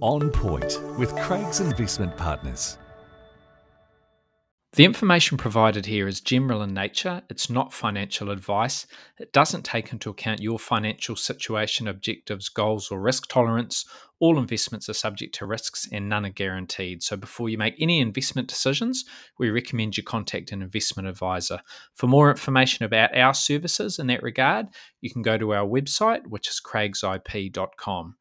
On Point with Craigs Investment Partners. The information provided here is general in nature. It's not financial advice. It doesn't take into account your financial situation, objectives, goals, or risk tolerance. All investments are subject to risks and none are guaranteed. So, before you make any investment decisions, we recommend you contact an investment advisor. For more information about our services in that regard, you can go to our website, which is craigsip.com.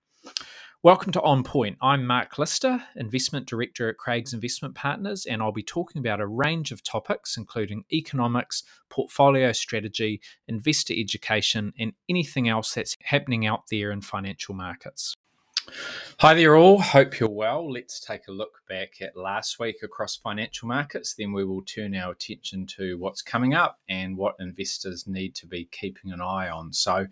Welcome to On Point. I'm Mark Lister, Investment Director at Craigs Investment Partners, and I'll be talking about a range of topics, including economics, portfolio strategy, investor education, and anything else that's happening out there in financial markets. Hi there, all. Hope you're well. Let's take a look back at last week across financial markets. Then we will turn our attention to what's coming up and what investors need to be keeping an eye on. So,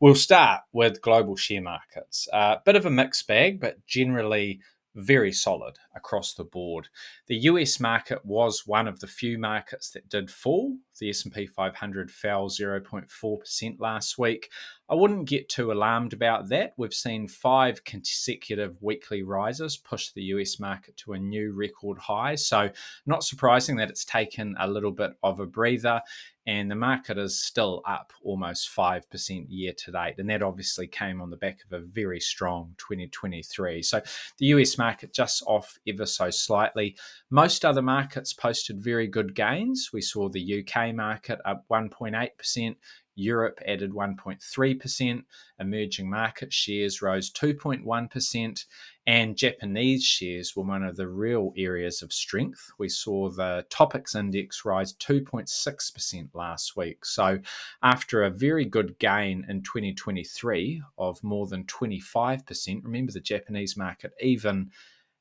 We'll start with global share markets. A uh, bit of a mixed bag, but generally very solid across the board. The US market was one of the few markets that did fall. The S&P 500 fell 0.4% last week. I wouldn't get too alarmed about that. We've seen five consecutive weekly rises push the US market to a new record high. So, not surprising that it's taken a little bit of a breather and the market is still up almost 5% year to date. And that obviously came on the back of a very strong 2023. So the US market just off ever so slightly. Most other markets posted very good gains. We saw the UK market up 1.8%, Europe added 1.3%, emerging market shares rose 2.1%, and Japanese shares were one of the real areas of strength. We saw the Topix index rise 2.6% last week. So, after a very good gain in 2023 of more than 25%, remember the Japanese market even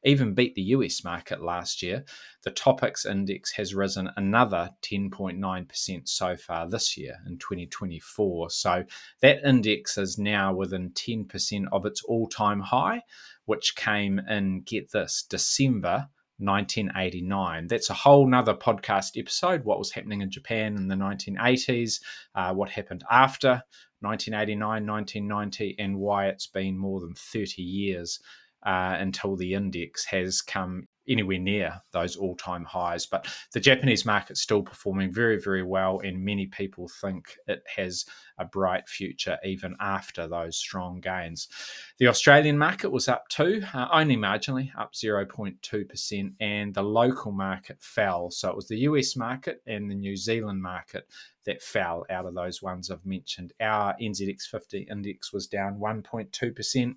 even beat the US market last year. The Topix index has risen another 10.9% so far this year in 2024. So that index is now within 10% of its all time high, which came in, get this, December 1989. That's a whole nother podcast episode. What was happening in Japan in the 1980s, uh, what happened after 1989, 1990, and why it's been more than 30 years uh, until the index has come anywhere near those all time highs. But the Japanese market's still performing very, very well, and many people think it has a bright future even after those strong gains. The Australian market was up too, uh, only marginally, up 0.2%, and the local market fell. So it was the US market and the New Zealand market that fell out of those ones I've mentioned. Our NZX50 index was down 1.2%.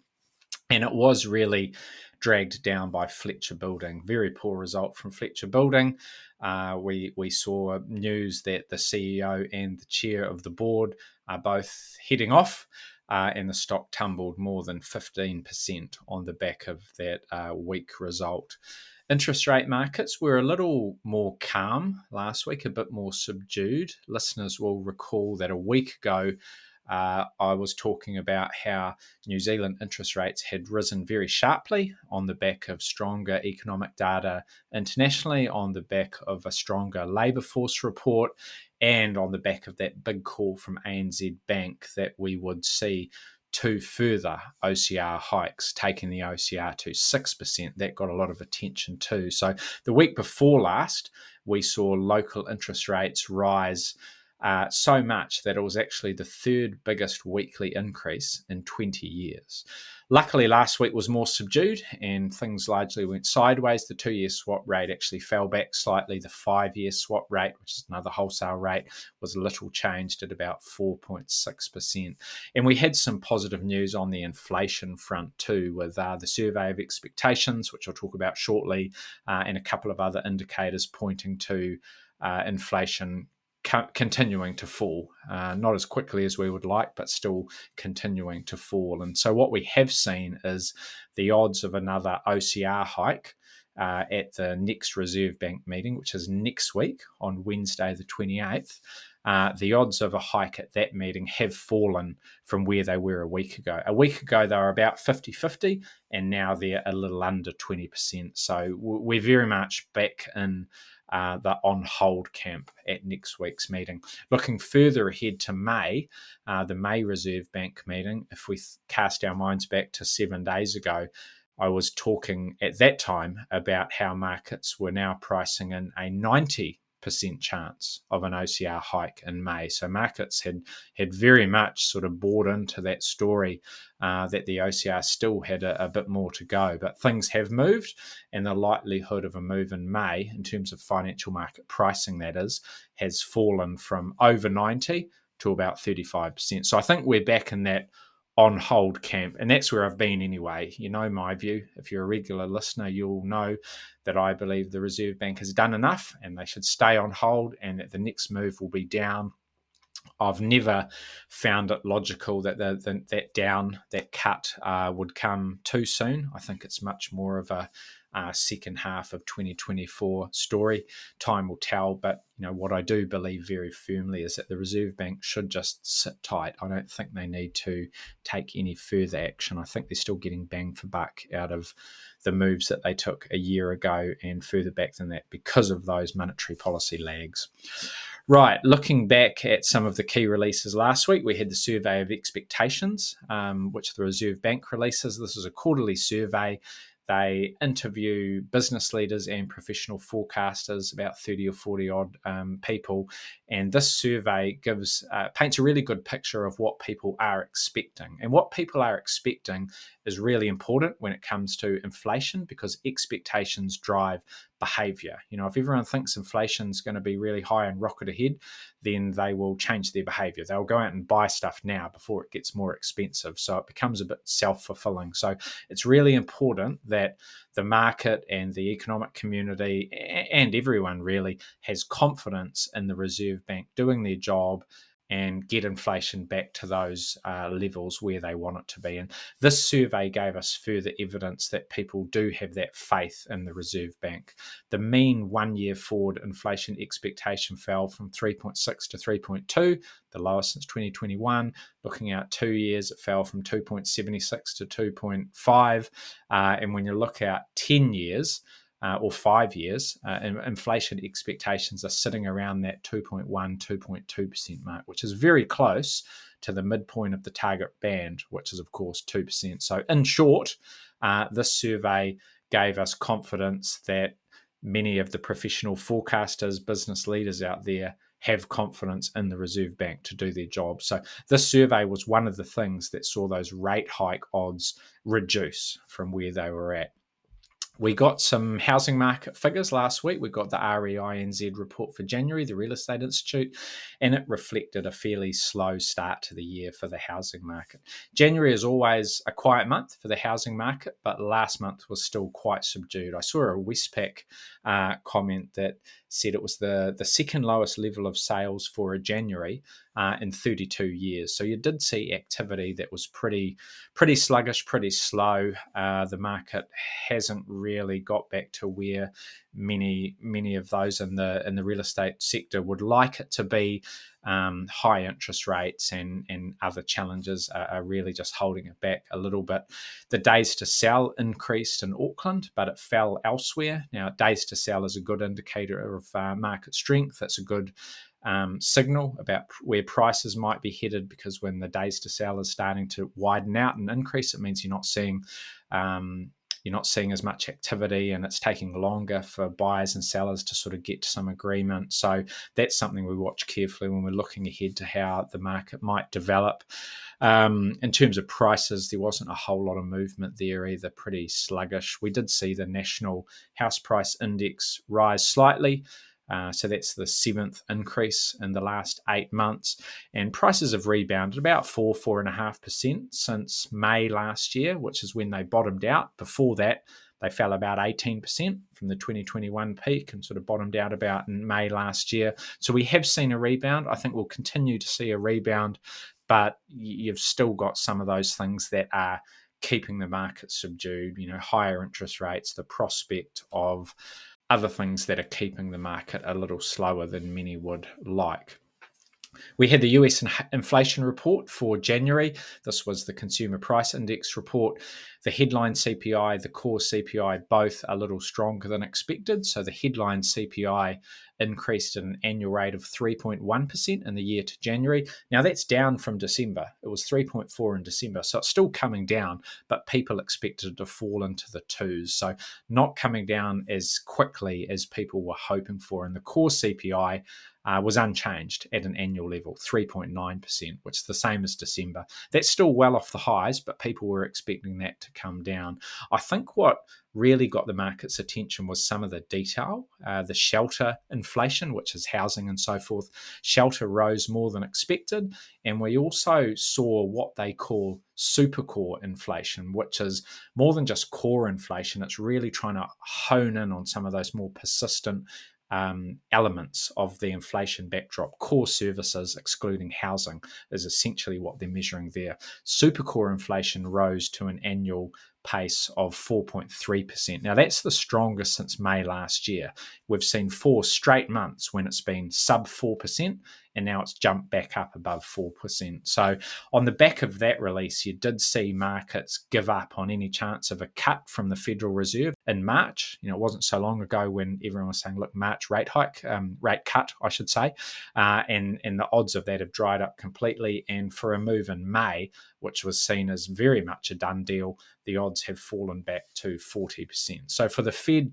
And it was really dragged down by Fletcher Building. Very poor result from Fletcher Building. Uh, we we saw news that the CEO and the chair of the board are both heading off, uh, and the stock tumbled more than fifteen percent on the back of that uh, weak result. Interest rate markets were a little more calm last week, a bit more subdued. Listeners will recall that a week ago uh, I was talking about how New Zealand interest rates had risen very sharply on the back of stronger economic data internationally, on the back of a stronger labour force report, and on the back of that big call from ANZ Bank that we would see two further OCR hikes, taking the OCR to 6%. That got a lot of attention too. So the week before last, we saw local interest rates rise uh, so much that it was actually the third biggest weekly increase in 20 years. Luckily, last week was more subdued and things largely went sideways. The two year swap rate actually fell back slightly. The five year swap rate, which is another wholesale rate, was a little changed at about 4.6%. And we had some positive news on the inflation front too, with uh, the survey of expectations, which I'll talk about shortly, uh, and a couple of other indicators pointing to. Uh, inflation continuing to fall, uh, not as quickly as we would like, but still continuing to fall. And so, what we have seen is the odds of another OCR hike uh, at the next Reserve Bank meeting, which is next week on Wednesday, the 28th. Uh, the odds of a hike at that meeting have fallen from where they were a week ago. A week ago, they were about 50 50, and now they're a little under 20%. So we're very much back in uh, the on hold camp at next week's meeting. Looking further ahead to May, uh, the May Reserve Bank meeting, if we cast our minds back to seven days ago, I was talking at that time about how markets were now pricing in a 90 percent chance of an OCR hike in May. So markets had had very much sort of bought into that story uh, that the OCR still had a, a, bit more to go. But things have moved, and the likelihood of a move in May, in terms of financial market pricing, that is, has fallen from over 90 to about 35%. So I think we're back in that on hold camp. And that's where I've been anyway. You know my view. If you're a regular listener, you'll know that I believe the Reserve Bank has done enough and they should stay on hold and that the next move will be down. I've never found it logical that the, the that down, that cut uh, would come too soon. I think it's much more of a uh, second half of 2024 story. Time will tell, but you know what I do believe very firmly is that the Reserve Bank should just sit tight. I don't think they need to take any further action. I think they're still getting bang for buck out of the moves that they took a year ago and further back than that because of those monetary policy lags. Right, looking back at some of the key releases last week, we had the survey of expectations, um, which the Reserve Bank releases. This is a quarterly survey they interview business leaders and professional forecasters, about 30 or 40 odd um, people. And this survey gives uh, paints a really good picture of what people are expecting. And what people are expecting is really important when it comes to inflation because expectations drive behavior. You know, if everyone thinks inflation's going to be really high and rocket ahead, then they will change their behavior. They'll go out and buy stuff now before it gets more expensive. So it becomes a bit self fulfilling. So it's really important that the market and the economic community and everyone really has confidence in the Reserve Bank doing their job and get inflation back to those uh, levels where they want it to be. And this survey gave us further evidence that people do have that faith in the Reserve Bank. The mean one year forward inflation expectation fell from 3.6 to 3.2, the lowest since 2021. Looking out two years, it fell from 2.76 to 2.5. Uh, and when you look out 10 years, uh, or five years, uh, inflation expectations are sitting around that 2.1, 2.2% mark, which is very close to the midpoint of the target band, which is, of course, 2%. So, in short, uh, this survey gave us confidence that many of the professional forecasters, business leaders out there have confidence in the Reserve Bank to do their job. So, this survey was one of the things that saw those rate hike odds reduce from where they were at. We got some housing market figures last week. We got the REINZ report for January, the Real Estate Institute, and it reflected a fairly slow start to the year for the housing market. January is always a quiet month for the housing market, but last month was still quite subdued. I saw a Westpac uh, comment that said it was the, the second lowest level of sales for a January uh, in 32 years. So you did see activity that was pretty pretty sluggish, pretty slow. Uh, the market hasn't really got back to where many many of those in the in the real estate sector would like it to be. Um, high interest rates and and other challenges are, are, really just holding it back a little bit. The days to sell increased in Auckland, but it fell elsewhere. Now, days to sell is a good indicator of uh, market strength. That's a good um, signal about where prices might be headed because when the days to sell is starting to widen out and increase, it means you're not seeing um, you're not seeing as much activity and it's taking longer for buyers and sellers to sort of get to some agreement. So that's something we watch carefully when we're looking ahead to how the market might develop. Um, in terms of prices, there wasn't a whole lot of movement there either, pretty sluggish. We did see the national house price index rise slightly. Uh, so that's the seventh increase in the last eight months. And prices have rebounded about four, four and a half percent since May last year, which is when they bottomed out. Before that, they fell about 18% from the 2021 peak and sort of bottomed out about in May last year. So we have seen a rebound. I think we'll continue to see a rebound, but you've still got some of those things that are keeping the market subdued, you know, higher interest rates, the prospect of other things that are keeping the market a little slower than many would like. We had the US inflation report for January. This was the Consumer Price Index report. the headline CPI, the core CPI, both a little stronger than expected. So the headline CPI increased at an annual rate of 3.1% in the year to January. Now that's down from December. It was 3.4 in December. So it's still coming down, but people expected it to fall into the twos. So not coming down as quickly as people were hoping for. And the core CPI uh, was unchanged at an annual level, 3.9%, which is the same as December. That's still well off the highs, but people were expecting that to come down. I think what really got the market's attention was some of the detail. Uh, the shelter inflation, which is housing and so forth, shelter rose more than expected. And we also saw what they call supercore inflation, which is more than just core inflation. It's really trying to hone in on some of those more persistent um, elements of the inflation backdrop. Core services, excluding housing, is essentially what they're measuring there. Supercore inflation rose to an annual pace of 4.3%. Now, that's the strongest since May last year. We've seen four straight months when it's been sub 4%, and now it's jumped back up above 4%. So, on the back of that release, you did see markets give up on any chance of a cut from the Federal Reserve in March. You know, it wasn't so long ago when everyone was saying, look, March rate hike, um, rate cut, I should say, uh, and, and the odds of that have dried up completely. And for a move in May, which was seen as very much a done deal, the odds have fallen back to 40%. So, for the Fed,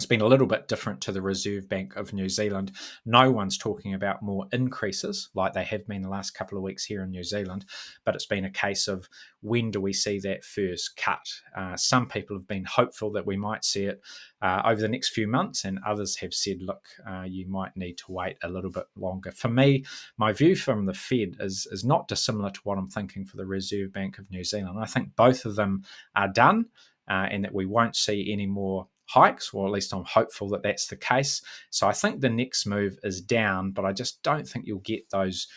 it's been a little bit different to the Reserve Bank of New Zealand. No one's talking about more increases like they have been the last couple of weeks here in New Zealand, but it's been a case of when do we see that first cut? Uh, some people have been hopeful that we might see it uh, over the next few months, and others have said, look, uh, you might need to wait a little bit longer. For me, my view from the Fed is, is not dissimilar to what I'm thinking for the Reserve Bank of New Zealand. I think both of them are done. Uh, and that we won't see any more hikes, or at least I'm hopeful that that's the case. So I think the next move is down, but I just don't think you'll get those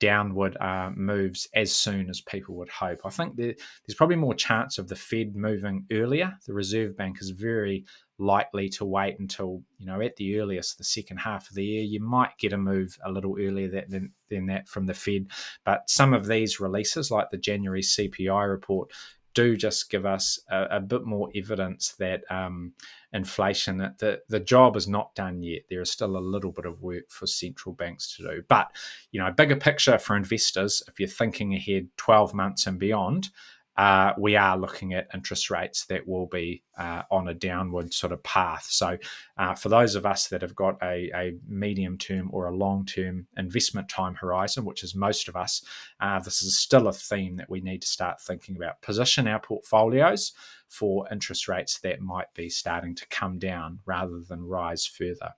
downward uh, moves as soon as people would hope. I think there, there's probably more chance of the Fed moving earlier. The Reserve Bank is very likely to wait until you know at the earliest the second half of the year. You might get a move a little earlier than than that from the Fed, but some of these releases, like the January CPI report, do just give us a, a bit more evidence that um, inflation, the, the job is not done yet. There is still a little bit of work for central banks to do. But, you know, bigger picture for investors, if you're thinking ahead 12 months and beyond, uh, we are looking at interest rates that will be uh, on a downward sort of path. So, uh, for those of us that have got a, a medium term or a long term investment time horizon, which is most of us, uh, this is still a theme that we need to start thinking about. Position our portfolios for interest rates that might be starting to come down rather than rise further.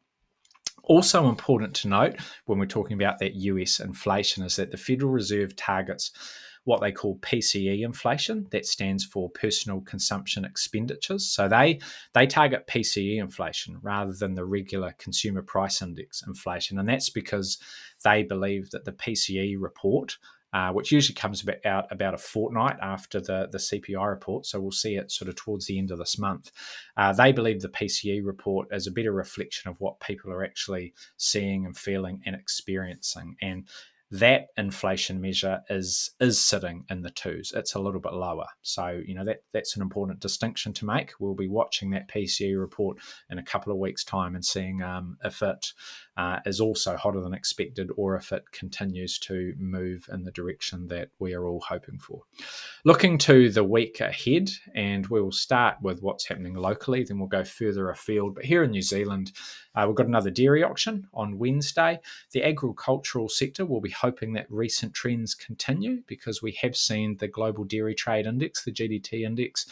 Also important to note when we're talking about that US inflation is that the Federal Reserve targets what they call PCE inflation. That stands for personal consumption expenditures. So they they target PCE inflation rather than the regular consumer price index inflation, and that's because they believe that the PCE report uh, which usually comes out about a fortnight after the, the CPI report. So we'll see it sort of towards the end of this month. Uh, they believe the PCE report is a better reflection of what people are actually seeing and feeling and experiencing. And that inflation measure is is sitting in the twos. It's a little bit lower. So, you know, that that's an important distinction to make. We'll be watching that PCE report in a couple of weeks' time and seeing um, if it uh, is also hotter than expected or if it continues to move in the direction that we are all hoping for. Looking to the week ahead, and we'll start with what's happening locally, then we'll go further afield. But here in New Zealand, uh, we've got another dairy auction on Wednesday. The agricultural sector will be hoping that recent trends continue because we have seen the global dairy trade index, the GDT index,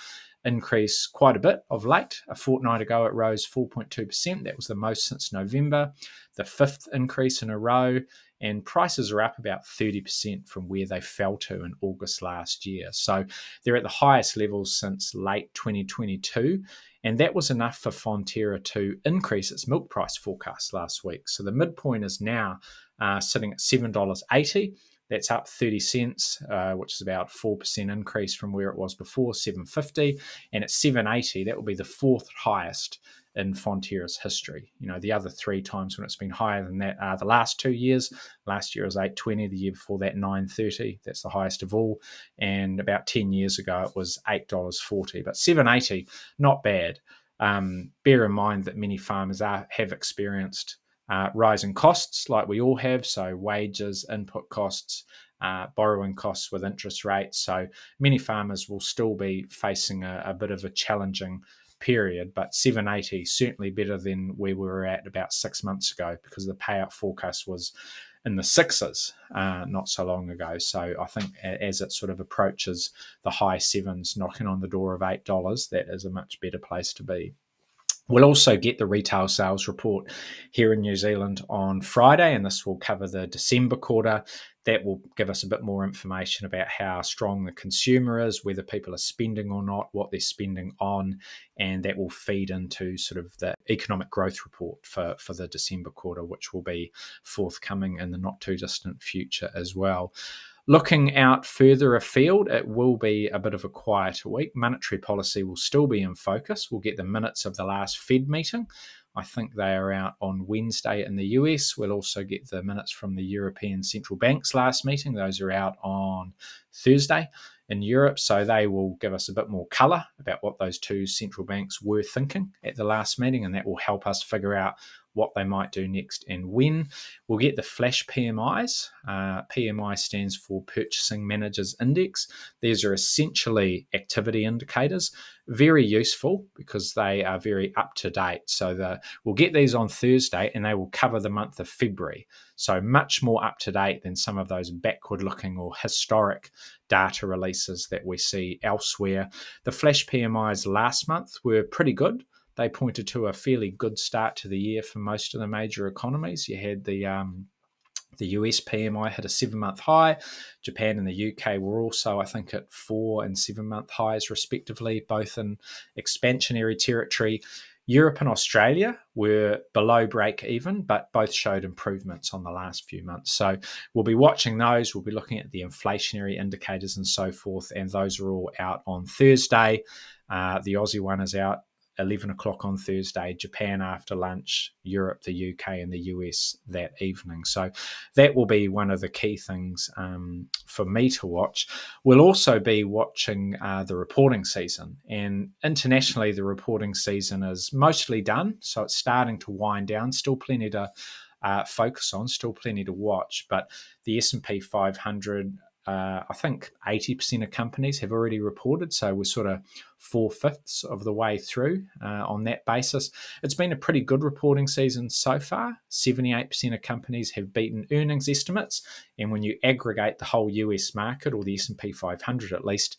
increase quite a bit of late. A fortnight ago, it rose 4.2%. That was the most since November, the fifth increase in a row. And prices are up about 30% from where they fell to in August last year. So they're at the highest levels since late 2022. And that was enough for Fonterra to increase its milk price forecast last week. So the midpoint is now uh, sitting at $7.80 that's up 30 cents, uh, which is about 4% increase from where it was before, 750. And at 780, that will be the fourth highest in Fonterra's history. You know, the other three times when it's been higher than that are the last two years. Last year was 820, the year before that 930. That's the highest of all. And about 10 years ago it was $8.40. But 780, not bad. Um, bear in mind that many farmers are have experienced uh, rising costs like we all have, so wages, input costs, uh, borrowing costs with interest rates. So many farmers will still be facing a, a, bit of a challenging period, but 780 certainly better than where we were at about six months ago because the payout forecast was in the sixes uh, not so long ago. So I think as it sort of approaches the high sevens, knocking on the door of eight dollars, that is a much better place to be. We'll also get the retail sales report here in New Zealand on Friday, and this will cover the December quarter. That will give us a bit more information about how strong the consumer is, whether people are spending or not, what they're spending on, and that will feed into sort of the economic growth report for, for the December quarter, which will be forthcoming in the not too distant future as well. Looking out further afield, it will be a bit of a quieter week. Monetary policy will still be in focus. We'll get the minutes of the last Fed meeting. I think they are out on Wednesday in the US. We'll also get the minutes from the European Central Bank's last meeting. Those are out on Thursday in Europe. So they will give us a bit more colour about what those two central banks were thinking at the last meeting, and that will help us figure out what they might do next and when. We'll get the flash PMIs. Uh, PMI stands for Purchasing Managers Index. These are essentially activity indicators, very useful because they are very up to date. So the, we'll get these on Thursday and they will cover the month of February. So much more up to date than some of those backward looking or historic data releases that we see elsewhere. The flash PMIs last month were pretty good they pointed to a fairly good start to the year for most of the major economies. You had the um, the US PMI hit a seven month high. Japan and the UK were also, I think, at four and seven month highs, respectively, both in expansionary territory. Europe and Australia were below break even, but both showed improvements on the last few months. So we'll be watching those. We'll be looking at the inflationary indicators and so forth, and those are all out on Thursday. Uh, the Aussie one is out 11 o'clock on Thursday, Japan after lunch, Europe, the UK, and the US that evening. So that will be one of the key things um, for me to watch. We'll also be watching uh, the reporting season. And internationally, the reporting season is mostly done. So it's starting to wind down. Still plenty to uh, focus on, still plenty to watch. But the S&P 500 uh, I think 80% of companies have already reported. So we're sort of four fifths of the way through uh, on that basis. It's been a pretty good reporting season so far. 78% of companies have beaten earnings estimates. And when you aggregate the whole US market or the S&P 500 at least,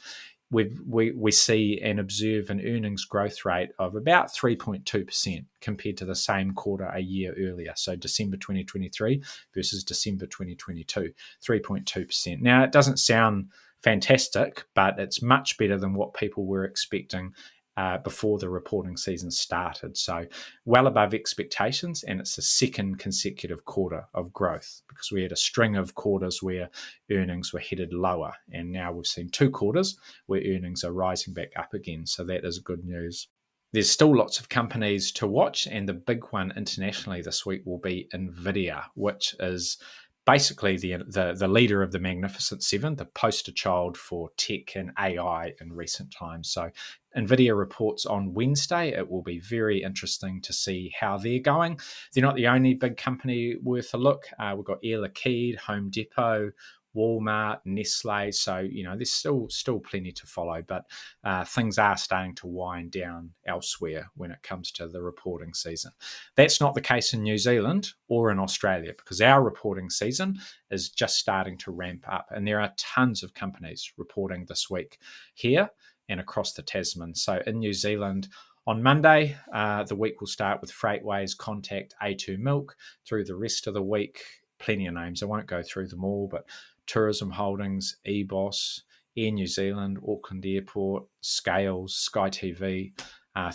we we, we see and observe an earnings growth rate of about 3.2% compared to the same quarter a year earlier. So December 2023 versus December 2022, 3.2%. Now, it doesn't sound fantastic, but it's much better than what people were expecting uh, before the reporting season started. So, well above expectations, and it's the second consecutive quarter of growth because we had a string of quarters where earnings were headed lower, and now we've seen two quarters where earnings are rising back up again. So, that is good news. There's still lots of companies to watch, and the big one internationally this week will be Nvidia, which is basically the, the, the leader of the Magnificent Seven, the poster child for tech and AI in recent times. So, Nvidia reports on Wednesday. It will be very interesting to see how they're going. They're not the only big company worth a look. Uh, we've got Air Liquide, Home Depot, Walmart, Nestle. So you know, there's still still plenty to follow, but uh, things are starting to wind down elsewhere when it comes to the reporting season. That's not the case in New Zealand or in Australia because our reporting season is just starting to ramp up, and there are tons of companies reporting this week here and across the Tasman. So in New Zealand. On Monday, uh, the week will start with Freightways, Contact, A2 Milk. Through the rest of the week, plenty of names. I won't go through them all, but Tourism Holdings, EBOS, Air New Zealand, Auckland Airport, Scales, Sky TV. Uh,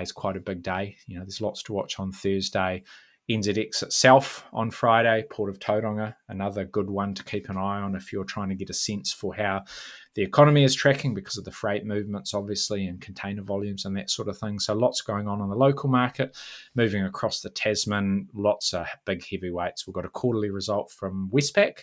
is quite a big day. You know, there's lots to watch on Thursday. NZX itself on Friday, Port of Tauranga, another good one to keep an eye on if you're trying to get a sense for how the economy is tracking because of the freight movements, obviously, and container volumes and that sort of thing. So lots going on in the local market. Moving across the Tasman, lots of big heavyweights. We've got a quarterly result from Westpac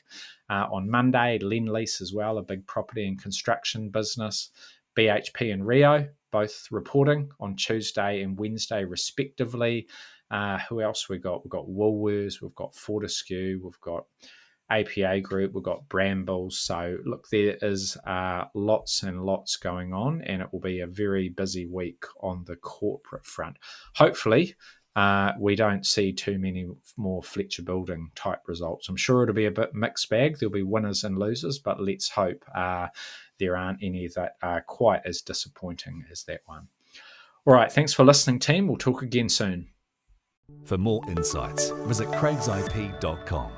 uh, on Monday, Lendlease as well, a big property and construction business. BHP and Rio both reporting on Tuesday and Wednesday, respectively. Uh, who else we got? We've got Woolworths, we've got Fortescue, we've got APA Group, we've got Brambles. So, look, there is uh, lots and lots going on, and it will be a very busy week on the corporate front. Hopefully, uh, we don't see too many more Fletcher Building type results. I'm sure it'll be a bit mixed bag. There'll be winners and losers, but let's hope uh, there aren't any that are quite as disappointing as that one. All right, thanks for listening, team. We'll talk again soon. For more insights, visit craigsip.com.